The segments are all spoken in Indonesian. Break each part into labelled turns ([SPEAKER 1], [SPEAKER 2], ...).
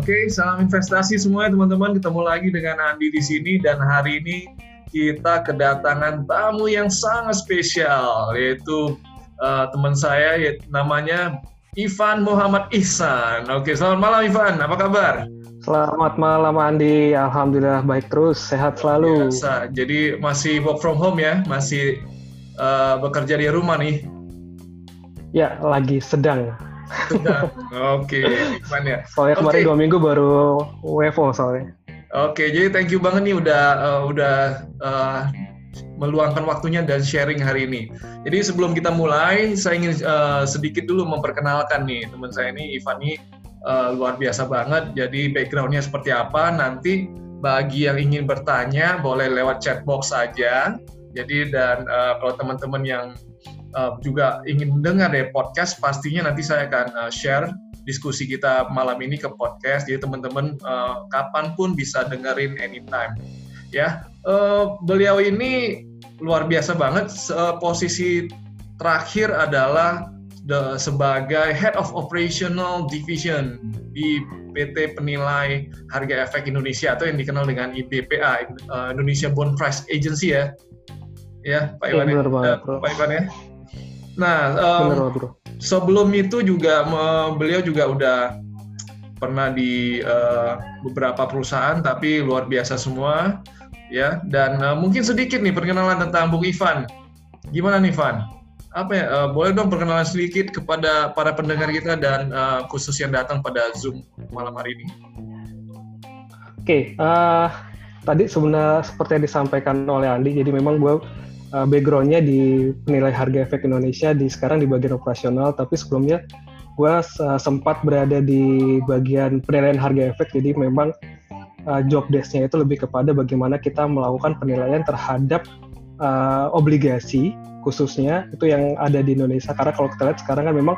[SPEAKER 1] Oke, salam investasi semua teman-teman. Ketemu lagi dengan Andi di sini dan hari ini kita kedatangan tamu yang sangat spesial yaitu uh, teman saya yaitu namanya Ivan Muhammad Ihsan. Oke, selamat malam Ivan. Apa kabar?
[SPEAKER 2] Selamat malam Andi. Alhamdulillah baik terus, sehat selalu.
[SPEAKER 1] Biasa. Jadi masih work from home ya, masih uh, bekerja di rumah nih.
[SPEAKER 2] Ya, lagi sedang.
[SPEAKER 1] Oke, Ivan ya.
[SPEAKER 2] Soalnya okay. kemarin dua minggu baru WFO soalnya.
[SPEAKER 1] Oke, jadi thank you banget nih udah uh, udah uh, meluangkan waktunya dan sharing hari ini. Jadi sebelum kita mulai, saya ingin uh, sedikit dulu memperkenalkan nih teman saya ini Ivan ini uh, luar biasa banget. Jadi backgroundnya seperti apa? Nanti bagi yang ingin bertanya boleh lewat chat box saja. Jadi dan uh, kalau teman-teman yang uh, juga ingin dengar deh podcast, pastinya nanti saya akan uh, share diskusi kita malam ini ke podcast. Jadi teman-teman uh, kapan pun bisa dengerin anytime. Ya, uh, beliau ini luar biasa banget. Posisi terakhir adalah the, sebagai Head of Operational Division di PT Penilai Harga Efek Indonesia atau yang dikenal dengan IBPA Indonesia Bond Price Agency ya. Ya, Pak Iwan. Ya, benar, uh, Pak Iwan ya. Nah, um, Bener, bro. sebelum itu juga beliau juga udah pernah di uh, beberapa perusahaan, tapi luar biasa semua, ya. Dan uh, mungkin sedikit nih perkenalan tentang Bung Ivan. Gimana nih, Ivan? Apa ya? Uh, boleh dong perkenalan sedikit kepada para pendengar kita dan uh, khusus yang datang pada Zoom malam hari ini.
[SPEAKER 2] Oke, okay, uh, tadi sebenarnya seperti yang disampaikan oleh Andi, jadi memang gue uh, backgroundnya di penilai harga efek Indonesia di sekarang di bagian operasional tapi sebelumnya gue uh, sempat berada di bagian penilaian harga efek jadi memang uh, job desk-nya itu lebih kepada bagaimana kita melakukan penilaian terhadap uh, obligasi khususnya itu yang ada di Indonesia. Karena kalau kita lihat sekarang kan memang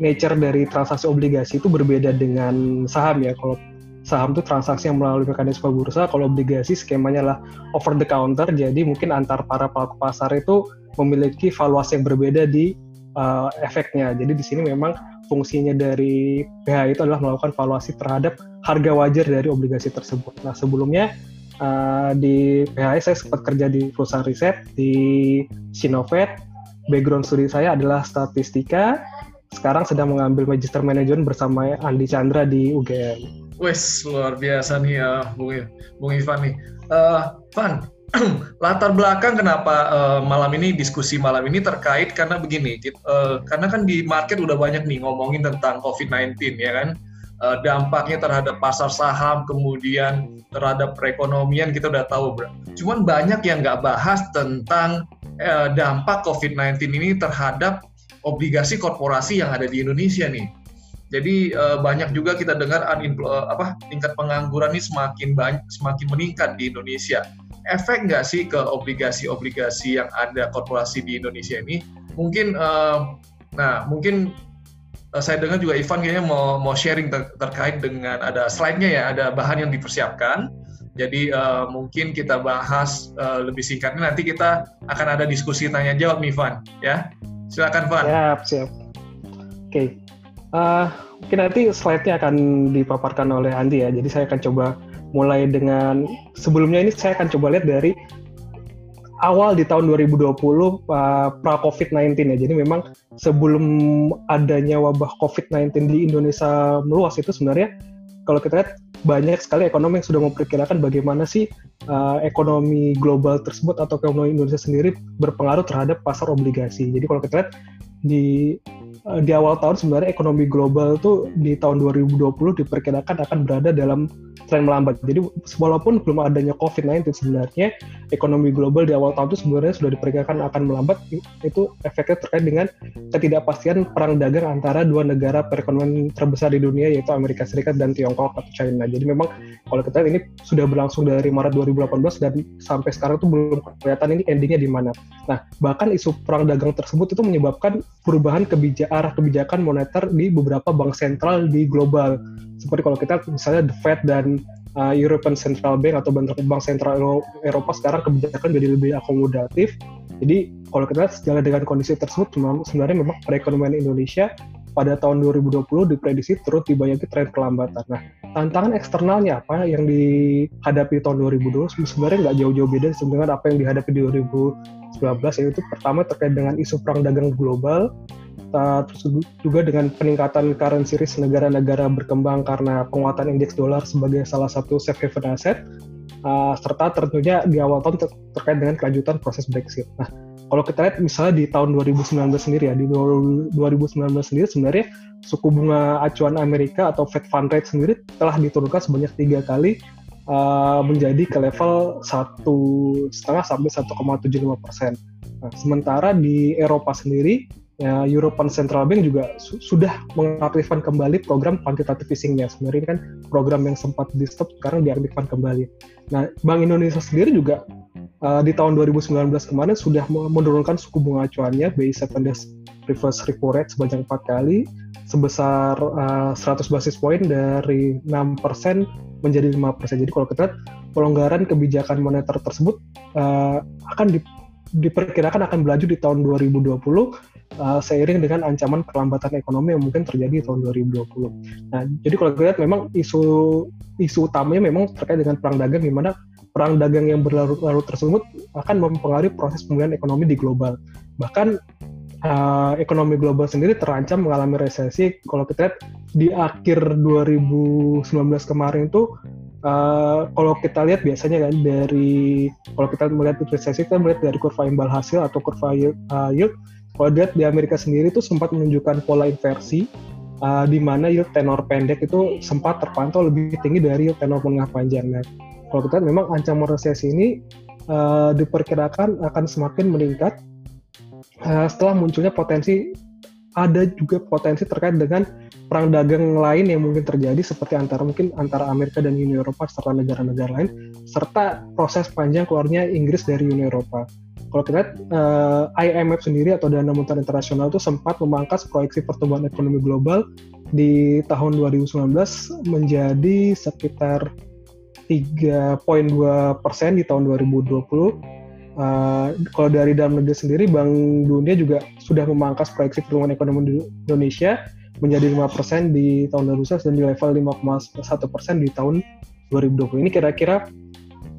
[SPEAKER 2] nature dari transaksi obligasi itu berbeda dengan saham ya. Kalau saham itu transaksi yang melalui mekanisme bursa, kalau obligasi skemanya lah over the counter, jadi mungkin antar para pelaku pasar itu memiliki valuasi yang berbeda di uh, efeknya. Jadi di sini memang fungsinya dari PH itu adalah melakukan valuasi terhadap harga wajar dari obligasi tersebut. Nah sebelumnya uh, di PH saya sempat kerja di perusahaan riset di Sinovet. Background studi saya adalah statistika. Sekarang sedang mengambil Magister Management bersama Andi Chandra di UGM.
[SPEAKER 1] Wes luar biasa nih ya Bung, Bung Ivan nih. Uh, latar belakang kenapa uh, malam ini diskusi malam ini terkait karena begini, uh, karena kan di market udah banyak nih ngomongin tentang COVID-19 ya kan, uh, dampaknya terhadap pasar saham, kemudian terhadap perekonomian kita udah tahu, bro. Cuman banyak yang nggak bahas tentang uh, dampak COVID-19 ini terhadap obligasi korporasi yang ada di Indonesia nih jadi uh, banyak juga kita dengar uh, apa tingkat pengangguran ini semakin banyak, semakin meningkat di Indonesia. Efek nggak sih ke obligasi-obligasi yang ada korporasi di Indonesia ini? Mungkin, uh, nah mungkin saya dengar juga Ivan kayaknya mau mau sharing ter terkait dengan ada slide-nya ya, ada bahan yang dipersiapkan. Jadi uh, mungkin kita bahas uh, lebih singkatnya nanti kita akan ada diskusi tanya jawab nih Van, ya. Silakan Van.
[SPEAKER 2] Siap, siap. Oke. Okay. Uh, mungkin nanti slide-nya akan dipaparkan oleh Andi ya. Jadi saya akan coba mulai dengan sebelumnya ini saya akan coba lihat dari awal di tahun 2020 uh, pra COVID-19 ya. Jadi memang sebelum adanya wabah COVID-19 di Indonesia meluas itu sebenarnya kalau kita lihat banyak sekali ekonomi yang sudah memperkirakan bagaimana sih uh, ekonomi global tersebut atau ekonomi Indonesia sendiri berpengaruh terhadap pasar obligasi. Jadi kalau kita lihat di di awal tahun sebenarnya ekonomi global tuh di tahun 2020 diperkirakan akan berada dalam tren melambat. Jadi walaupun belum adanya COVID-19 sebenarnya ekonomi global di awal tahun itu sebenarnya sudah diperkirakan akan melambat. Itu efeknya terkait dengan ketidakpastian perang dagang antara dua negara perekonomian terbesar di dunia yaitu Amerika Serikat dan Tiongkok atau China. Jadi memang kalau kita lihat ini sudah berlangsung dari Maret 2018 dan sampai sekarang tuh belum kelihatan ini endingnya di mana. Nah bahkan isu perang dagang tersebut itu menyebabkan perubahan kebijakan arah kebijakan moneter di beberapa bank sentral di global. Seperti kalau kita misalnya The Fed dan uh, European Central Bank atau bank, bank sentral Eropa sekarang kebijakan jadi lebih akomodatif. Jadi kalau kita sejalan dengan kondisi tersebut, sebenarnya memang perekonomian Indonesia pada tahun 2020 diprediksi turut dibayangi tren pelambatan. Nah, tantangan eksternalnya apa yang dihadapi tahun 2020 sebenarnya nggak jauh-jauh beda dengan apa yang dihadapi di 2019 yaitu pertama terkait dengan isu perang dagang global, terus juga dengan peningkatan currency risk negara-negara berkembang karena penguatan indeks dolar sebagai salah satu safe haven asset, uh, serta tentunya di awal tahun ter terkait dengan kelanjutan proses Brexit. Nah, kalau kita lihat misalnya di tahun 2019 sendiri ya, di 2019 sendiri sebenarnya suku bunga acuan Amerika atau Fed Fund Rate sendiri telah diturunkan sebanyak tiga kali uh, menjadi ke level satu setengah sampai 1,75 persen. Nah, sementara di Eropa sendiri ya, European Central Bank juga su sudah mengaktifkan kembali program quantitative easing-nya. Sebenarnya ini kan program yang sempat di stop sekarang diaktifkan kembali. Nah, Bank Indonesia sendiri juga uh, di tahun 2019 kemarin sudah menurunkan suku bunga acuannya BI 7 days reverse repo rate sebanyak empat kali sebesar uh, eh, 100 basis point dari 6% menjadi 5%. Jadi kalau kita lihat pelonggaran kebijakan moneter tersebut uh, akan di, diperkirakan akan berlanjut di tahun 2020 uh, seiring dengan ancaman perlambatan ekonomi yang mungkin terjadi di tahun 2020. Nah, jadi kalau kita lihat memang isu isu utamanya memang terkait dengan perang dagang di mana perang dagang yang berlarut-larut tersebut akan mempengaruhi proses pemulihan ekonomi di global. Bahkan uh, ekonomi global sendiri terancam mengalami resesi. Kalau kita lihat di akhir 2019 kemarin tuh uh, kalau kita lihat biasanya kan dari kalau kita melihat resesi kita melihat dari kurva imbal hasil atau kurva yield, uh, yield lihat di Amerika sendiri itu sempat menunjukkan pola inversi uh, di mana yield tenor pendek itu sempat terpantau lebih tinggi dari yield tenor menengah panjang. Nah, kalau kita memang ancaman resesi ini uh, diperkirakan akan semakin meningkat uh, setelah munculnya potensi ada juga potensi terkait dengan perang dagang lain yang mungkin terjadi seperti antara mungkin antara Amerika dan Uni Eropa serta negara-negara lain serta proses panjang keluarnya Inggris dari Uni Eropa. Kalau kita lihat uh, eh, IMF sendiri atau Dana Moneter Internasional itu sempat memangkas proyeksi pertumbuhan ekonomi global di tahun 2019 menjadi sekitar 3.2 persen di tahun 2020. Uh, kalau dari dalam negeri sendiri, Bank Dunia juga sudah memangkas proyeksi pertumbuhan ekonomi di Indonesia menjadi 5 persen di tahun 2019 dan di level 5,1 persen di tahun 2020. Ini kira-kira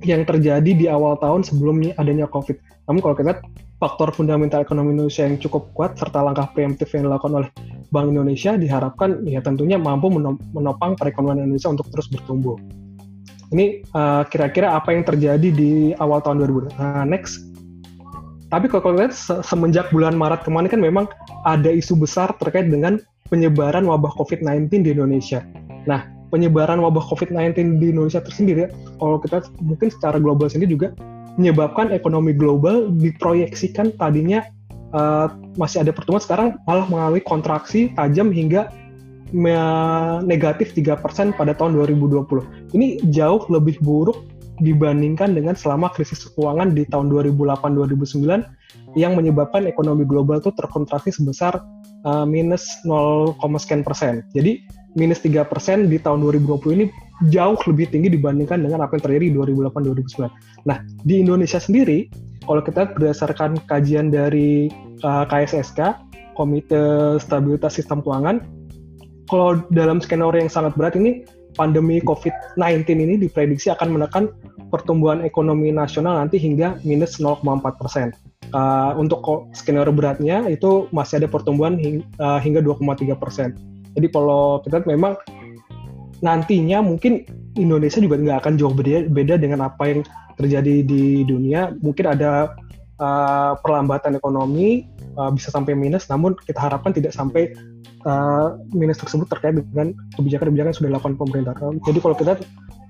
[SPEAKER 2] yang terjadi di awal tahun sebelum adanya COVID. Namun kalau kita lihat faktor fundamental ekonomi Indonesia yang cukup kuat serta langkah preemptif yang dilakukan oleh Bank Indonesia diharapkan ya tentunya mampu menopang perekonomian Indonesia untuk terus bertumbuh. Ini uh, kira-kira apa yang terjadi di awal tahun 2020. Nah, next. Tapi kalau lihat se semenjak bulan Maret kemarin kan memang ada isu besar terkait dengan penyebaran wabah COVID-19 di Indonesia. Nah, penyebaran wabah COVID-19 di Indonesia tersendiri, kalau kita mungkin secara global sendiri juga menyebabkan ekonomi global diproyeksikan tadinya uh, masih ada pertumbuhan, sekarang malah mengalami kontraksi tajam hingga negatif 3% pada tahun 2020. Ini jauh lebih buruk dibandingkan dengan selama krisis keuangan di tahun 2008-2009 yang menyebabkan ekonomi global itu terkontraksi sebesar uh, minus 0, sekian persen. Jadi minus 3 persen di tahun 2020 ini jauh lebih tinggi dibandingkan dengan apa yang terjadi di 2008-2009. Nah, di Indonesia sendiri, kalau kita berdasarkan kajian dari uh, KSSK, Komite Stabilitas Sistem Keuangan, kalau dalam skenario yang sangat berat ini pandemi COVID-19 ini diprediksi akan menekan pertumbuhan ekonomi nasional nanti hingga minus 0,4 persen. Uh, untuk skenario beratnya itu masih ada pertumbuhan hing, uh, hingga 2,3 persen. Jadi kalau kita memang nantinya mungkin Indonesia juga nggak akan jauh beda, beda dengan apa yang terjadi di dunia. Mungkin ada uh, perlambatan ekonomi uh, bisa sampai minus, namun kita harapkan tidak sampai uh, minus tersebut terkait dengan kebijakan-kebijakan yang sudah dilakukan pemerintah. Jadi kalau kita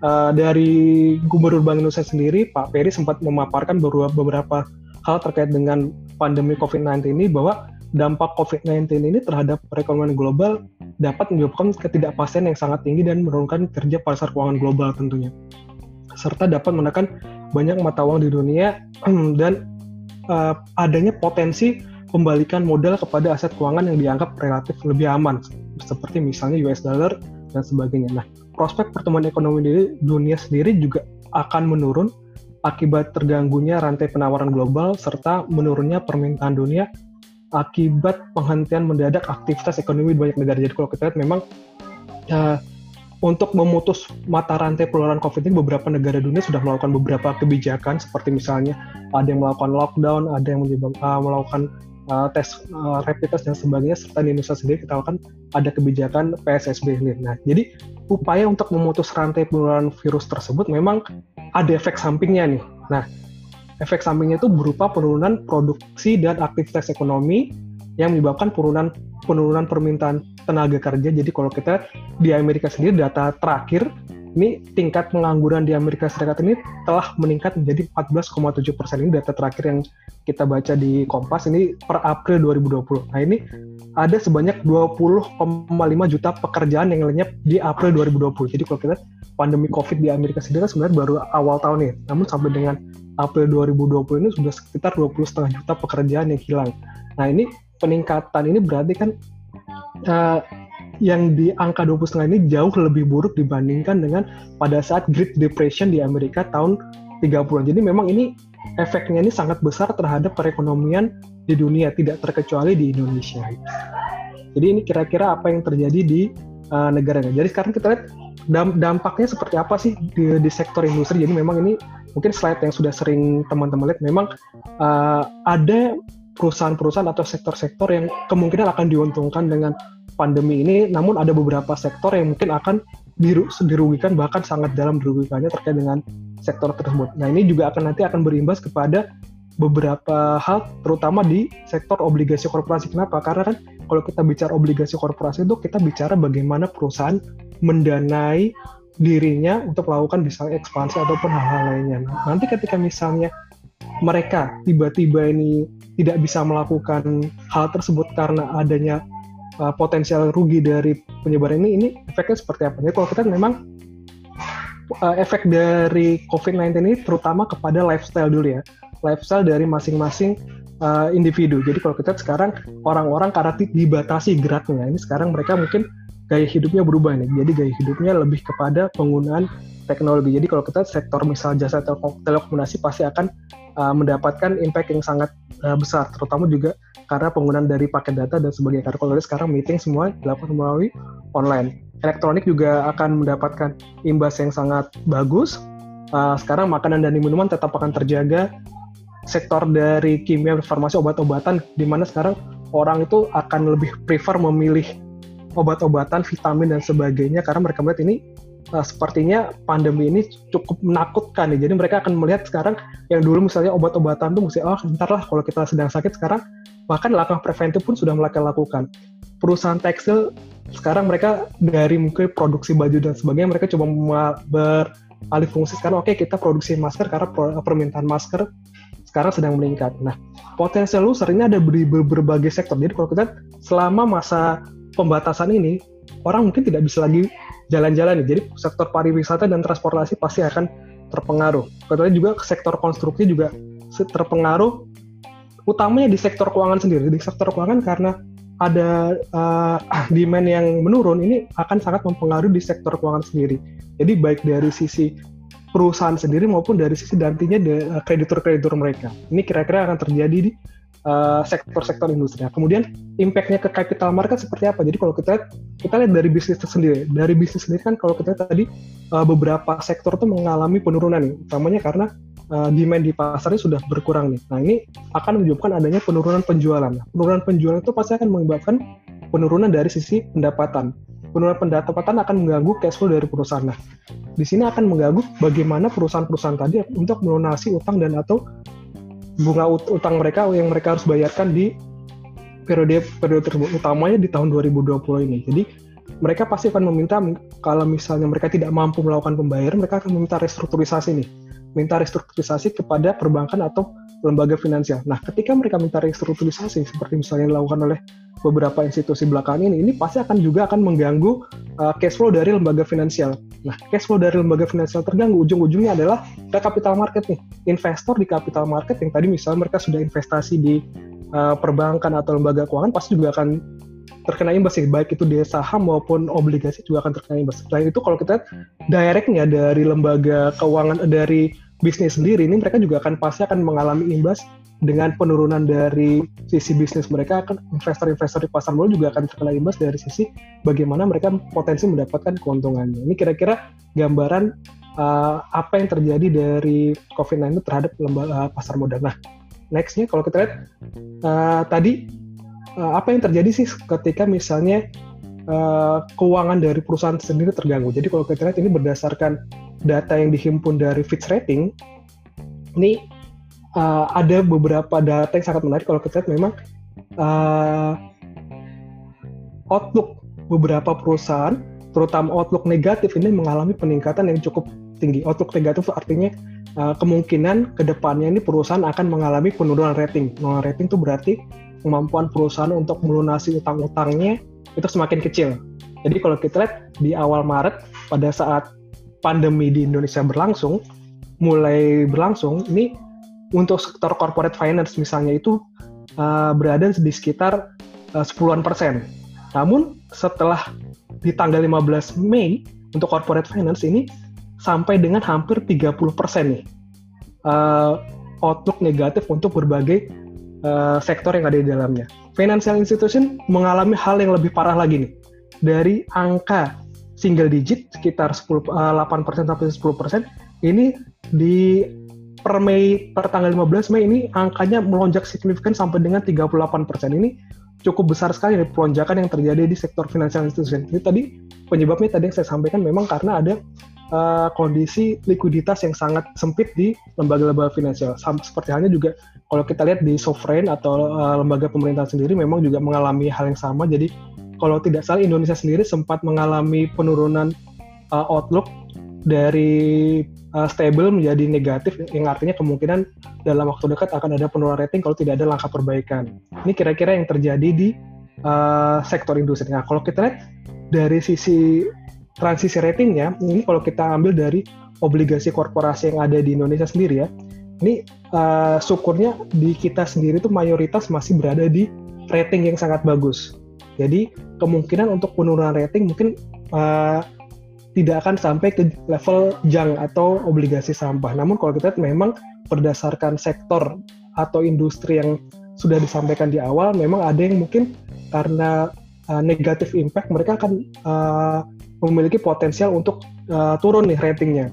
[SPEAKER 2] uh, dari Gubernur Bank Indonesia sendiri, Pak Peri sempat memaparkan beberapa hal terkait dengan pandemi COVID-19 ini bahwa dampak COVID-19 ini terhadap perekonomian global dapat menyebabkan ketidakpastian yang sangat tinggi dan menurunkan kerja pasar keuangan global tentunya. Serta dapat menekan banyak mata uang di dunia dan uh, adanya potensi pembalikan modal kepada aset keuangan yang dianggap relatif lebih aman, seperti misalnya US dollar dan sebagainya. Nah, prospek pertumbuhan ekonomi di dunia sendiri juga akan menurun akibat terganggunya rantai penawaran global serta menurunnya permintaan dunia akibat penghentian mendadak aktivitas ekonomi di banyak negara. Jadi kalau kita lihat memang uh, untuk memutus mata rantai penularan COVID ini beberapa negara dunia sudah melakukan beberapa kebijakan seperti misalnya ada yang melakukan lockdown, ada yang uh, melakukan uh, tes uh, rapid test dan sebagainya serta di Indonesia sendiri kita akan ada kebijakan PSSB ini. Nah, jadi upaya untuk memutus rantai penularan virus tersebut memang ada efek sampingnya nih. Nah, efek sampingnya itu berupa penurunan produksi dan aktivitas ekonomi yang menyebabkan penurunan penurunan permintaan tenaga kerja. Jadi kalau kita di Amerika sendiri data terakhir ini tingkat pengangguran di Amerika Serikat ini telah meningkat menjadi 14,7 persen. Ini data terakhir yang kita baca di Kompas ini per April 2020. Nah ini ada sebanyak 20,5 juta pekerjaan yang lenyap di April 2020. Jadi kalau kita pandemi COVID di Amerika sendiri sebenarnya baru awal tahun nih. Namun sampai dengan April 2020 ini sudah sekitar 20,5 juta pekerjaan yang hilang. Nah ini peningkatan ini berarti kan uh, yang di angka 20 ini jauh lebih buruk dibandingkan dengan pada saat Great Depression di Amerika tahun 30-an. Jadi memang ini efeknya ini sangat besar terhadap perekonomian di dunia, tidak terkecuali di Indonesia. Jadi ini kira-kira apa yang terjadi di uh, negara Jadi sekarang kita lihat dampaknya seperti apa sih di, di sektor industri. Jadi memang ini mungkin slide yang sudah sering teman-teman lihat memang uh, ada perusahaan-perusahaan atau sektor-sektor yang kemungkinan akan diuntungkan dengan pandemi ini, namun ada beberapa sektor yang mungkin akan dirugikan bahkan sangat dalam dirugikannya terkait dengan sektor tersebut. Nah ini juga akan nanti akan berimbas kepada beberapa hal terutama di sektor obligasi korporasi. Kenapa? Karena kan kalau kita bicara obligasi korporasi itu kita bicara bagaimana perusahaan mendanai dirinya untuk melakukan misalnya ekspansi ataupun hal-hal lainnya. Nah, nanti ketika misalnya mereka tiba-tiba ini tidak bisa melakukan hal tersebut karena adanya uh, potensial rugi dari penyebaran ini, ini efeknya seperti apa? Jadi kalau kita memang uh, efek dari COVID-19 ini terutama kepada lifestyle dulu ya, lifestyle dari masing-masing uh, individu. Jadi kalau kita sekarang orang-orang karena dibatasi geraknya, ini sekarang mereka mungkin gaya hidupnya berubah nih. Jadi gaya hidupnya lebih kepada penggunaan teknologi. Jadi kalau kita sektor misal jasa telekomunikasi pasti akan uh, mendapatkan impact yang sangat uh, besar, terutama juga karena penggunaan dari paket data dan sebagainya. Karena kalau sekarang meeting semua dilakukan melalui online. Elektronik juga akan mendapatkan imbas yang sangat bagus. Uh, sekarang makanan dan minuman tetap akan terjaga. Sektor dari kimia, farmasi, obat-obatan, di mana sekarang orang itu akan lebih prefer memilih obat-obatan, vitamin dan sebagainya karena mereka melihat ini uh, sepertinya pandemi ini cukup menakutkan ya. Jadi mereka akan melihat sekarang yang dulu misalnya obat-obatan tuh mesti oh ntar lah kalau kita sedang sakit sekarang bahkan langkah preventif pun sudah mereka lakukan. Perusahaan tekstil sekarang mereka dari mungkin produksi baju dan sebagainya mereka coba beralih fungsi sekarang oke okay, kita produksi masker karena permintaan masker sekarang sedang meningkat. Nah, potensial user ini ada di berbagai sektor. Jadi kalau kita selama masa pembatasan ini, orang mungkin tidak bisa lagi jalan-jalan. Jadi sektor pariwisata dan transportasi pasti akan terpengaruh. Kemudian juga sektor konstruksi juga terpengaruh utamanya di sektor keuangan sendiri. Di sektor keuangan karena ada uh, demand yang menurun ini akan sangat mempengaruhi di sektor keuangan sendiri. Jadi baik dari sisi perusahaan sendiri maupun dari sisi nantinya eh, kreditur-kreditur mereka. Ini kira-kira akan terjadi di Eh, sektor-sektor uh, industri. Nah, kemudian impactnya ke capital market seperti apa? Jadi kalau kita kita lihat dari bisnis sendiri, dari bisnis sendiri kan kalau kita tadi uh, beberapa sektor itu mengalami penurunan nih, utamanya karena uh, demand di pasarnya sudah berkurang nih. Nah ini akan menyebabkan adanya penurunan penjualan. Nah, penurunan penjualan itu pasti akan menyebabkan penurunan dari sisi pendapatan. Penurunan pendapatan akan mengganggu cash flow dari perusahaan. Nah, di sini akan mengganggu bagaimana perusahaan-perusahaan tadi untuk melunasi utang dan atau bunga utang mereka yang mereka harus bayarkan di periode periode tersebut utamanya di tahun 2020 ini. Jadi mereka pasti akan meminta kalau misalnya mereka tidak mampu melakukan pembayaran, mereka akan meminta restrukturisasi nih. Minta restrukturisasi kepada perbankan atau lembaga finansial. Nah, ketika mereka minta restrukturisasi seperti misalnya dilakukan oleh beberapa institusi belakangan ini, ini pasti akan juga akan mengganggu uh, cash flow dari lembaga finansial. Nah, cash flow dari lembaga finansial terganggu, ujung-ujungnya adalah ke capital market nih. Investor di capital market yang tadi misalnya mereka sudah investasi di uh, perbankan atau lembaga keuangan pasti juga akan terkena imbas sih, baik itu di saham maupun obligasi juga akan terkena imbas. Selain itu kalau kita directnya dari lembaga keuangan dari bisnis sendiri ini mereka juga akan pasti akan mengalami imbas dengan penurunan dari sisi bisnis mereka akan investor-investor di pasar modal juga akan terkena imbas dari sisi bagaimana mereka potensi mendapatkan keuntungannya. Ini kira-kira gambaran uh, apa yang terjadi dari COVID-19 terhadap lembaga uh, pasar modal. Nah, nextnya kalau kita lihat uh, tadi uh, apa yang terjadi sih ketika misalnya uh, keuangan dari perusahaan sendiri terganggu. Jadi kalau kita lihat ini berdasarkan data yang dihimpun dari Fitch Rating, ini uh, ada beberapa data yang sangat menarik kalau kita lihat memang uh, outlook beberapa perusahaan, terutama outlook negatif ini mengalami peningkatan yang cukup tinggi. Outlook negatif artinya uh, kemungkinan ke depannya ini perusahaan akan mengalami penurunan rating. Penurunan rating itu berarti kemampuan perusahaan untuk melunasi utang-utangnya itu semakin kecil. Jadi kalau kita lihat di awal Maret pada saat pandemi di Indonesia berlangsung, mulai berlangsung, ini untuk sektor corporate finance misalnya itu uh, berada di sekitar uh, 10-an persen. Namun setelah di tanggal 15 Mei untuk corporate finance ini sampai dengan hampir 30 persen nih uh, outlook negatif untuk berbagai uh, sektor yang ada di dalamnya. Financial institution mengalami hal yang lebih parah lagi nih. Dari angka single digit sekitar 10, uh, 8% sampai 10% ini di per Mei per tanggal 15 Mei ini angkanya melonjak signifikan sampai dengan 38 persen. Ini cukup besar sekali dari pelonjakan yang terjadi di sektor financial institution. Ini tadi penyebabnya tadi yang saya sampaikan memang karena ada uh, kondisi likuiditas yang sangat sempit di lembaga-lembaga finansial. Seperti halnya juga kalau kita lihat di sovereign atau uh, lembaga pemerintahan sendiri memang juga mengalami hal yang sama. Jadi kalau tidak salah Indonesia sendiri sempat mengalami penurunan uh, outlook dari uh, stable menjadi negatif yang artinya kemungkinan dalam waktu dekat akan ada penurunan rating kalau tidak ada langkah perbaikan. Ini kira-kira yang terjadi di uh, sektor industri. Nah, kalau kita lihat dari sisi transisi ratingnya, ini kalau kita ambil dari obligasi korporasi yang ada di Indonesia sendiri ya, ini uh, syukurnya di kita sendiri itu mayoritas masih berada di rating yang sangat bagus. Jadi kemungkinan untuk penurunan rating mungkin uh, tidak akan sampai ke level jang atau obligasi sampah. Namun kalau kita lihat memang berdasarkan sektor atau industri yang sudah disampaikan di awal, memang ada yang mungkin karena uh, negatif impact mereka akan uh, memiliki potensial untuk uh, turun nih ratingnya.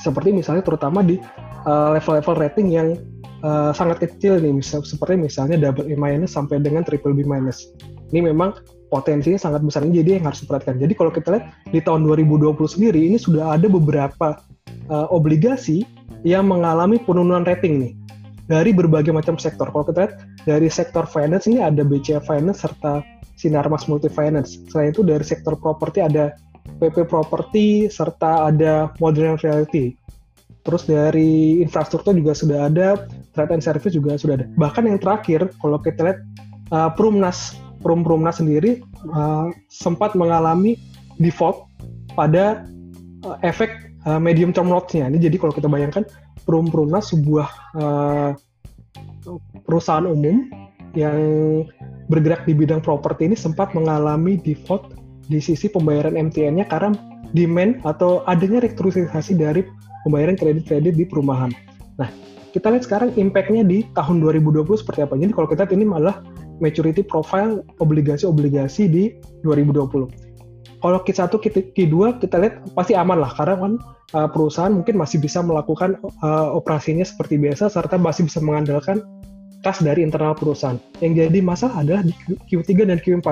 [SPEAKER 2] Seperti misalnya terutama di level-level uh, rating yang uh, sangat kecil nih, misal, seperti misalnya double A minus sampai dengan triple B minus. Ini memang potensinya sangat besar ini jadi yang harus diperhatikan. Jadi kalau kita lihat di tahun 2020 sendiri ini sudah ada beberapa uh, obligasi yang mengalami penurunan rating nih dari berbagai macam sektor. Kalau kita lihat dari sektor finance ini ada BCA Finance serta Sinarmas Multi Finance. Selain itu dari sektor properti ada PP Property serta ada Modern Reality. Terus dari infrastruktur juga sudah ada, trade and service juga sudah ada. Bahkan yang terakhir, kalau kita lihat uh, Prumnas Perum-Perumnas sendiri uh, sempat mengalami default pada uh, efek uh, medium term notes-nya. Ini jadi kalau kita bayangkan Perum-Perumnas sebuah uh, perusahaan umum yang bergerak di bidang properti ini sempat mengalami default di sisi pembayaran MTN-nya karena demand atau adanya restrukturisasi dari pembayaran kredit-kredit di perumahan. Nah, kita lihat sekarang impact-nya di tahun 2020 seperti apa. Jadi kalau kita lihat ini malah maturity profile obligasi-obligasi di 2020. Kalau Q1, Q2 kita lihat pasti aman lah karena kan uh, perusahaan mungkin masih bisa melakukan uh, operasinya seperti biasa serta masih bisa mengandalkan kas dari internal perusahaan. Yang jadi masalah adalah di Q3 dan Q4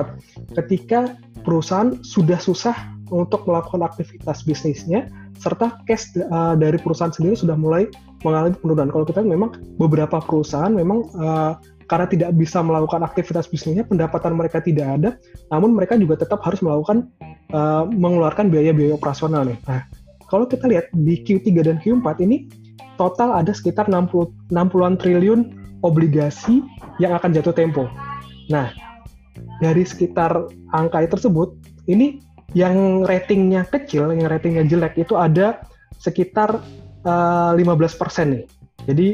[SPEAKER 2] ketika perusahaan sudah susah untuk melakukan aktivitas bisnisnya serta cash uh, dari perusahaan sendiri sudah mulai mengalami penurunan. Kalau kita memang beberapa perusahaan memang uh, karena tidak bisa melakukan aktivitas bisnisnya, pendapatan mereka tidak ada, namun mereka juga tetap harus melakukan uh, mengeluarkan biaya-biaya operasional nih. Nah, kalau kita lihat di Q3 dan Q4 ini total ada sekitar 60 60-an triliun obligasi yang akan jatuh tempo. Nah, dari sekitar angka tersebut, ini yang ratingnya kecil, yang ratingnya jelek itu ada sekitar uh, eh, 15% nih. Jadi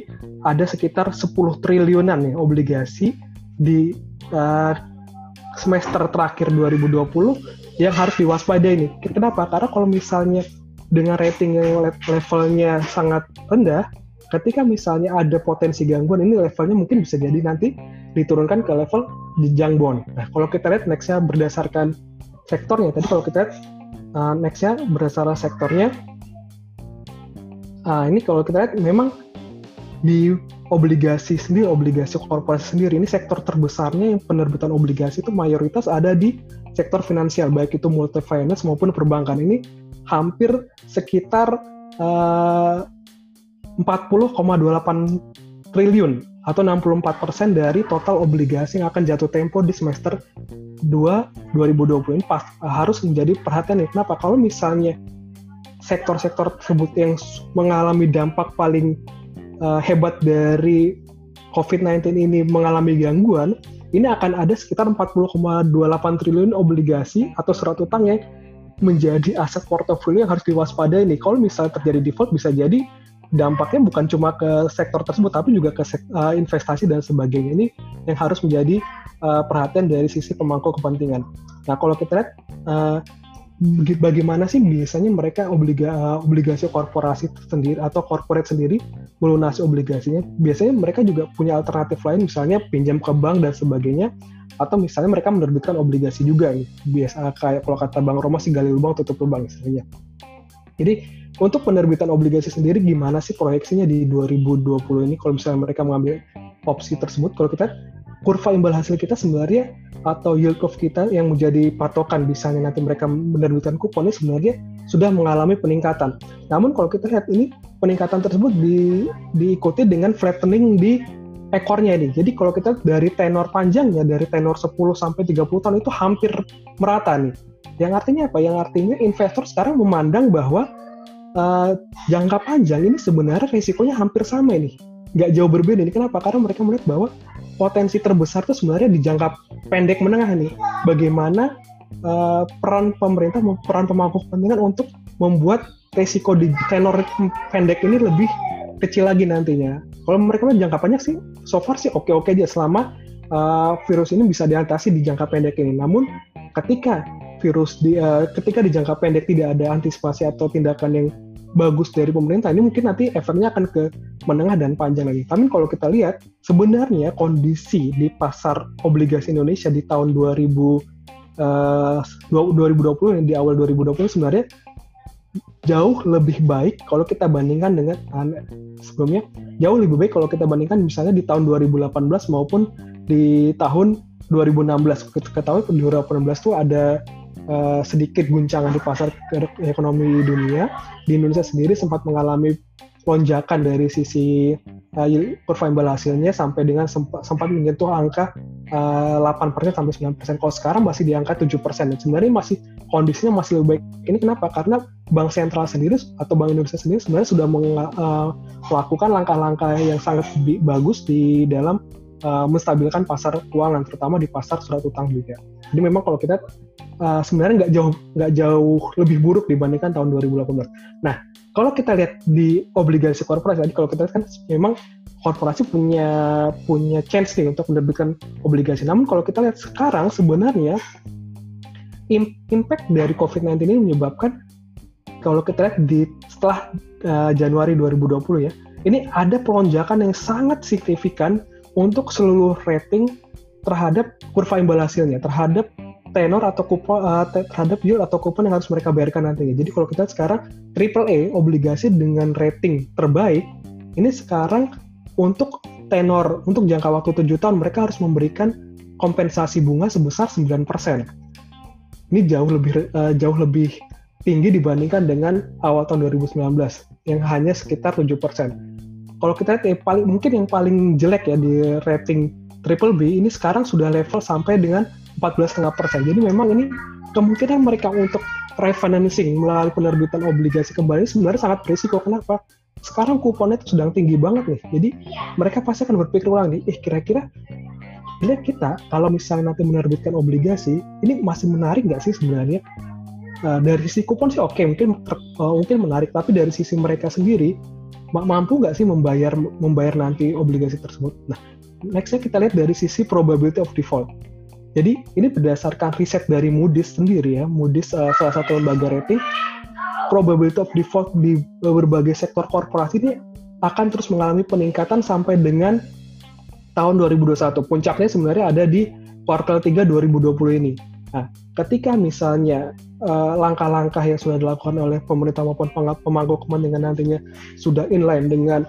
[SPEAKER 2] ada sekitar 10 triliunan nih obligasi di uh, semester terakhir 2020 yang harus diwaspadai nih. Kenapa? Karena kalau misalnya dengan rating yang levelnya sangat rendah, ketika misalnya ada potensi gangguan, ini levelnya mungkin bisa jadi nanti diturunkan ke level jenjang bond. Nah, kalau kita lihat nextnya berdasarkan sektornya, tadi kalau kita lihat uh, nextnya berdasarkan sektornya, uh, ini kalau kita lihat memang di obligasi sendiri, obligasi korporasi sendiri, ini sektor terbesarnya yang penerbitan obligasi itu mayoritas ada di sektor finansial, baik itu multi finance maupun perbankan. Ini hampir sekitar uh, 40,28 triliun atau 64% dari total obligasi yang akan jatuh tempo di semester 2 2020 ini pas, harus menjadi perhatian nih. Kenapa? Kalau misalnya sektor-sektor tersebut yang mengalami dampak paling uh, hebat dari COVID-19 ini mengalami gangguan, ini akan ada sekitar 40,28 triliun obligasi atau surat utang yang menjadi aset portofolio yang harus diwaspadai nih. Kalau misalnya terjadi default bisa jadi dampaknya bukan cuma ke sektor tersebut tapi juga ke uh, investasi dan sebagainya ini yang harus menjadi uh, perhatian dari sisi pemangku kepentingan. Nah kalau kita lihat uh, bagaimana sih biasanya mereka obliga, uh, obligasi korporasi sendiri atau corporate sendiri melunasi obligasinya? Biasanya mereka juga punya alternatif lain misalnya pinjam ke bank dan sebagainya atau misalnya mereka menerbitkan obligasi juga nih. Biasa kayak kalau kata Bang Roma sih gali lubang tutup lubang istilahnya. Jadi untuk penerbitan obligasi sendiri gimana sih proyeksinya di 2020 ini kalau misalnya mereka mengambil opsi tersebut kalau kita kurva imbal hasil kita sebenarnya atau yield curve kita yang menjadi patokan misalnya nanti mereka menerbitkan kupon ini sebenarnya sudah mengalami peningkatan. Namun kalau kita lihat ini peningkatan tersebut di, diikuti dengan flattening di ekornya ini. Jadi kalau kita dari tenor panjangnya dari tenor 10 sampai 30 tahun itu hampir merata nih. Yang artinya apa? Yang artinya investor sekarang memandang bahwa uh, jangka panjang ini sebenarnya resikonya hampir sama ini nggak jauh berbeda ini kenapa karena mereka melihat bahwa potensi terbesar itu sebenarnya di jangka pendek menengah nih. Bagaimana uh, peran pemerintah peran pemangku kepentingan untuk membuat resiko di tenor pendek ini lebih kecil lagi nantinya. Kalau mereka jangka panjang sih so far sih oke oke aja selama uh, virus ini bisa diatasi di jangka pendek ini. Namun ketika virus di uh, ketika di jangka pendek tidak ada antisipasi atau tindakan yang bagus dari pemerintah ini mungkin nanti efeknya akan ke menengah dan panjang lagi. Tapi kalau kita lihat sebenarnya kondisi di pasar obligasi Indonesia di tahun 2000 uh, 2020 di awal 2020 sebenarnya jauh lebih baik kalau kita bandingkan dengan sebelumnya jauh lebih baik kalau kita bandingkan misalnya di tahun 2018 maupun di tahun 2016. Kita ketahui di 2018 itu ada uh, sedikit guncangan di pasar ekonomi dunia, di Indonesia sendiri sempat mengalami lonjakan dari sisi uh, kurva imbal hasilnya sampai dengan sempat, sempat menyentuh angka uh, eh, 8% sampai 9%. Kalau sekarang masih di angka 7%. Dan sebenarnya masih kondisinya masih lebih baik. Ini kenapa? Karena Bank Sentral sendiri atau Bank Indonesia sendiri sebenarnya sudah uh, melakukan langkah-langkah yang sangat bagus di dalam uh, menstabilkan pasar keuangan, terutama di pasar surat utang juga. Jadi memang kalau kita uh, sebenarnya nggak jauh nggak jauh lebih buruk dibandingkan tahun 2018. Nah, kalau kita lihat di obligasi korporasi, tadi kalau kita lihat kan memang korporasi punya punya chance nih untuk menerbitkan obligasi. Namun kalau kita lihat sekarang sebenarnya impact dari COVID-19 ini menyebabkan kalau kita lihat di setelah uh, Januari 2020 ya, ini ada pelonjakan yang sangat signifikan untuk seluruh rating terhadap kurva imbal hasilnya, terhadap tenor atau kupon uh, terhadap yield atau kupon yang harus mereka bayarkan nantinya. Jadi kalau kita sekarang triple A obligasi dengan rating terbaik ini sekarang untuk tenor untuk jangka waktu 7 tahun mereka harus memberikan kompensasi bunga sebesar 9%. Ini jauh lebih uh, jauh lebih tinggi dibandingkan dengan awal tahun 2019 yang hanya sekitar 7%. Kalau kita lihat yang paling mungkin yang paling jelek ya di rating triple B ini sekarang sudah level sampai dengan 14,5 persen. Jadi memang ini kemungkinan mereka untuk refinancing melalui penerbitan obligasi kembali sebenarnya sangat berisiko. Kenapa? Sekarang kuponnya itu sedang tinggi banget nih. Jadi mereka pasti akan berpikir ulang nih, eh kira-kira lihat kita kalau misalnya nanti menerbitkan obligasi, ini masih menarik nggak sih sebenarnya? Nah, dari sisi kupon sih oke, okay, mungkin uh, mungkin menarik, tapi dari sisi mereka sendiri mampu nggak sih membayar membayar nanti obligasi tersebut? Nah, nextnya kita lihat dari sisi probability of default. Jadi ini berdasarkan riset dari Moody's sendiri ya, Moody's uh, salah satu lembaga rating. probability of default di berbagai sektor korporasi ini akan terus mengalami peningkatan sampai dengan tahun 2021. Puncaknya sebenarnya ada di kuartal 3 2020 ini. Nah, ketika misalnya langkah langkah-langkah yang sudah dilakukan oleh pemerintah maupun pemangku kepentingan nantinya sudah inline dengan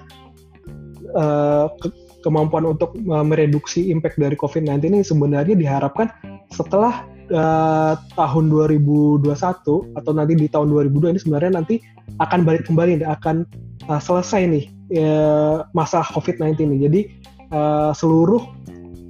[SPEAKER 2] uh, ke kemampuan untuk uh, mereduksi impact dari COVID-19 ini sebenarnya diharapkan setelah uh, tahun 2021 atau nanti di tahun 2002 ini sebenarnya nanti akan balik kembali akan uh, selesai nih uh, masa COVID-19 ini. Jadi uh, seluruh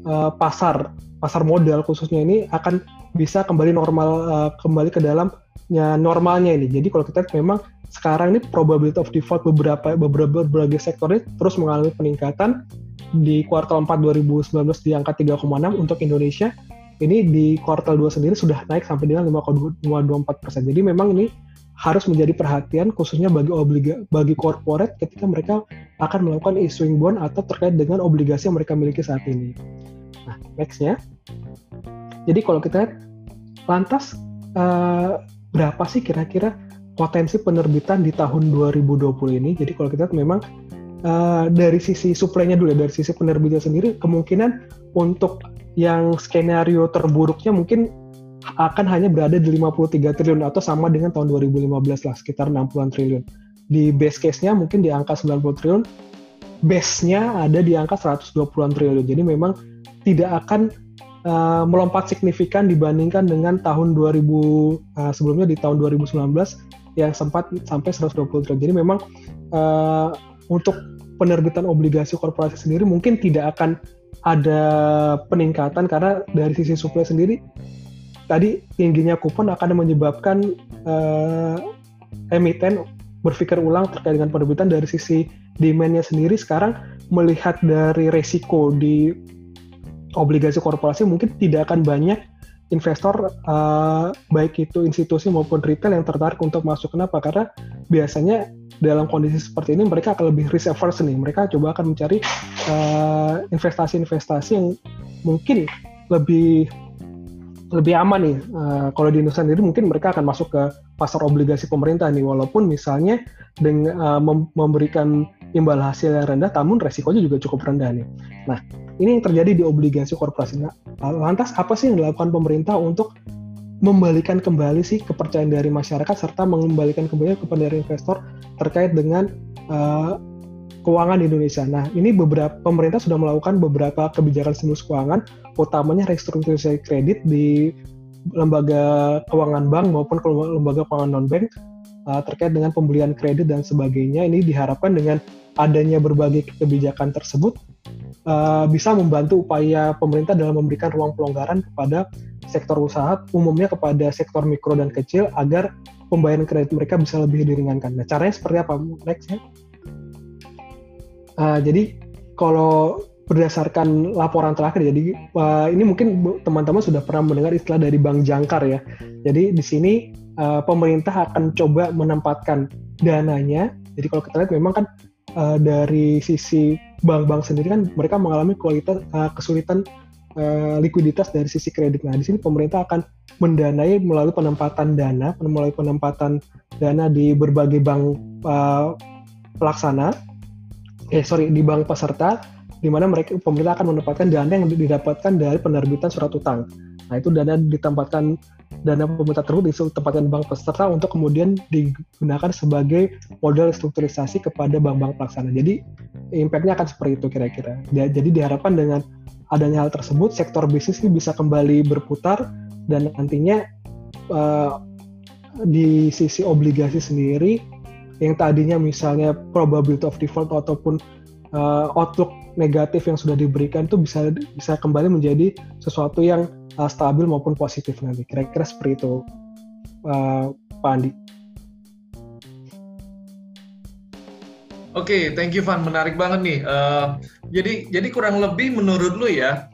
[SPEAKER 2] uh, pasar pasar modal khususnya ini akan bisa kembali normal uh, kembali ke dalam ya, normalnya ini. Jadi kalau kita memang sekarang ini probability of default beberapa beberapa berbagai sektor ini terus mengalami peningkatan di kuartal 4 2019 di angka 3,6 untuk Indonesia. Ini di kuartal 2 sendiri sudah naik sampai dengan 5,24 persen. Jadi memang ini harus menjadi perhatian khususnya bagi obliga bagi corporate ketika mereka akan melakukan issuing bond atau terkait dengan obligasi yang mereka miliki saat ini. Nah, nextnya jadi kalau kita lihat, lantas uh, berapa sih kira-kira potensi penerbitan di tahun 2020 ini? Jadi kalau kita lihat memang uh, dari sisi suplainya dulu ya, dari sisi penerbitan sendiri, kemungkinan untuk yang skenario terburuknya mungkin akan hanya berada di 53 triliun atau sama dengan tahun 2015 lah, sekitar 60-an triliun. Di base case-nya mungkin di angka 90 triliun, base-nya ada di angka 120-an triliun. Jadi memang tidak akan uh, melompat signifikan dibandingkan dengan tahun 2000 uh, eh, sebelumnya di tahun 2019 yang sempat sampai 120 triliun. Jadi memang uh, untuk penerbitan obligasi korporasi sendiri mungkin tidak akan ada peningkatan karena dari sisi supply sendiri tadi tingginya kupon akan menyebabkan uh, emiten berpikir ulang terkait dengan penerbitan dari sisi demand-nya sendiri sekarang melihat dari resiko di obligasi korporasi mungkin tidak akan banyak investor uh, baik itu institusi maupun retail yang tertarik untuk masuk. Kenapa? Karena biasanya dalam kondisi seperti ini mereka akan lebih risk averse nih. Mereka coba akan mencari eh, investasi-investasi uh, yang mungkin lebih lebih aman nih. Uh, kalau di Indonesia sendiri mungkin mereka akan masuk ke pasar obligasi pemerintah nih, walaupun misalnya dengan uh, mem memberikan imbal hasil yang rendah, namun resikonya juga cukup rendah nih. Nah, ini yang terjadi di obligasi korporasi. Nah, lantas apa sih yang dilakukan pemerintah untuk membalikan kembali sih kepercayaan dari masyarakat serta mengembalikan kembali kepada investor terkait dengan uh, keuangan di Indonesia. Nah, ini beberapa pemerintah sudah melakukan beberapa kebijakan stimulus keuangan, utamanya restrukturisasi kredit di lembaga keuangan bank maupun lembaga keuangan non bank uh, terkait dengan pembelian kredit dan sebagainya. Ini diharapkan dengan adanya berbagai kebijakan tersebut uh, bisa membantu upaya pemerintah dalam memberikan ruang pelonggaran kepada sektor usaha, umumnya kepada sektor mikro dan kecil, agar pembayaran kredit mereka bisa lebih diringankan. Nah, caranya seperti apa? Next ya. Uh, jadi kalau berdasarkan laporan terakhir, jadi uh, ini mungkin teman-teman sudah pernah mendengar istilah dari Bank Jangkar ya. Jadi di sini uh, pemerintah akan coba menempatkan dananya. Jadi kalau kita lihat memang kan uh, dari sisi bank-bank sendiri kan mereka mengalami kualitas uh, kesulitan uh, likuiditas dari sisi kredit. Nah, di sini pemerintah akan mendanai melalui penempatan dana, melalui penempatan dana di berbagai bank uh, pelaksana, eh sorry di bank peserta, di mana mereka pemerintah akan menempatkan dana yang didapatkan dari penerbitan surat utang. Nah, itu dana ditempatkan dana pemerintah tersebut ditempatkan bank peserta untuk kemudian digunakan sebagai modal strukturisasi kepada bank-bank pelaksana. Jadi impact-nya akan seperti itu kira-kira. Jadi diharapkan dengan adanya hal tersebut, sektor bisnis ini bisa kembali berputar dan nantinya uh, di sisi obligasi sendiri yang tadinya misalnya probability of default ataupun uh, outlook negatif yang sudah diberikan itu bisa bisa kembali menjadi sesuatu yang uh, stabil maupun positif nanti. Kira-kira seperti itu, uh, Pak Andi.
[SPEAKER 1] Oke, okay, thank you Van, menarik banget nih. Uh, jadi jadi kurang lebih menurut lu ya,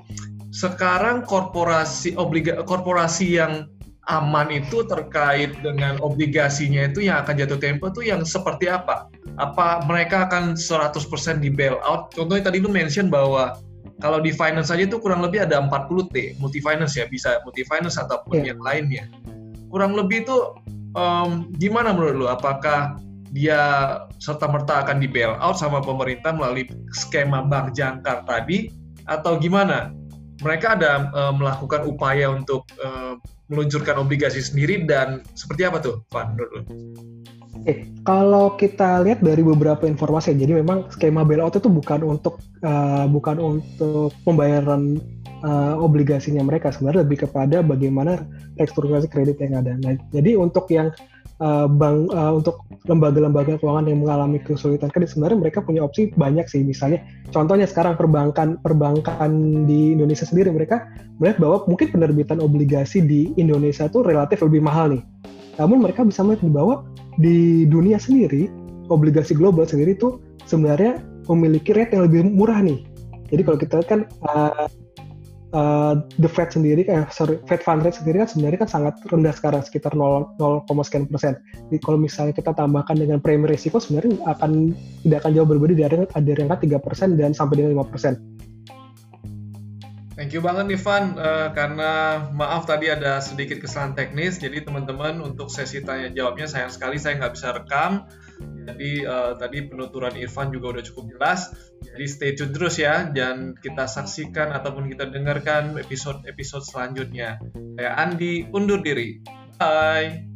[SPEAKER 1] sekarang korporasi obliga korporasi yang aman itu terkait dengan obligasinya itu yang akan jatuh tempo itu yang seperti apa? Apa mereka akan 100% di bail out? Contohnya tadi lu mention bahwa kalau di finance saja itu kurang lebih ada 40 T, multi finance ya, bisa multi finance ataupun yeah. yang lainnya. Kurang lebih itu um, gimana menurut lu? Apakah dia serta merta akan di bail out sama pemerintah melalui skema bank jangkar tadi atau gimana? Mereka ada uh, melakukan upaya untuk uh, meluncurkan obligasi sendiri dan seperti apa tuh, Pak menurut lu?
[SPEAKER 2] Oke, kalau kita lihat dari beberapa informasi, jadi memang skema bailout itu bukan untuk uh, bukan untuk pembayaran uh, obligasinya mereka, sebenarnya lebih kepada bagaimana restrukturisasi kredit yang ada. Nah, jadi untuk yang uh, bank uh, untuk lembaga-lembaga keuangan yang mengalami kesulitan kredit sebenarnya mereka punya opsi banyak sih. Misalnya contohnya sekarang perbankan perbankan di Indonesia sendiri mereka melihat bahwa mungkin penerbitan obligasi di Indonesia itu relatif lebih mahal nih. Namun mereka bisa melihat bahwa di dunia sendiri obligasi global sendiri itu sebenarnya memiliki rate yang lebih murah nih jadi kalau kita kan uh, uh, the Fed sendiri, eh, sorry, Fed fund rate sendiri kan sebenarnya kan sangat rendah sekarang sekitar 0, 0, sekian persen. Jadi kalau misalnya kita tambahkan dengan premi risiko sebenarnya akan tidak akan jauh berbeda dari dari angka 3 persen dan sampai dengan 5 persen.
[SPEAKER 1] Thank you banget nih Van, uh, karena maaf tadi ada sedikit kesalahan teknis, jadi teman-teman untuk sesi tanya jawabnya sayang sekali saya nggak bisa rekam, jadi uh, tadi penuturan Irfan juga udah cukup jelas, jadi stay tune terus ya, dan kita saksikan ataupun kita dengarkan episode-episode selanjutnya. Saya Andi, undur diri. Bye!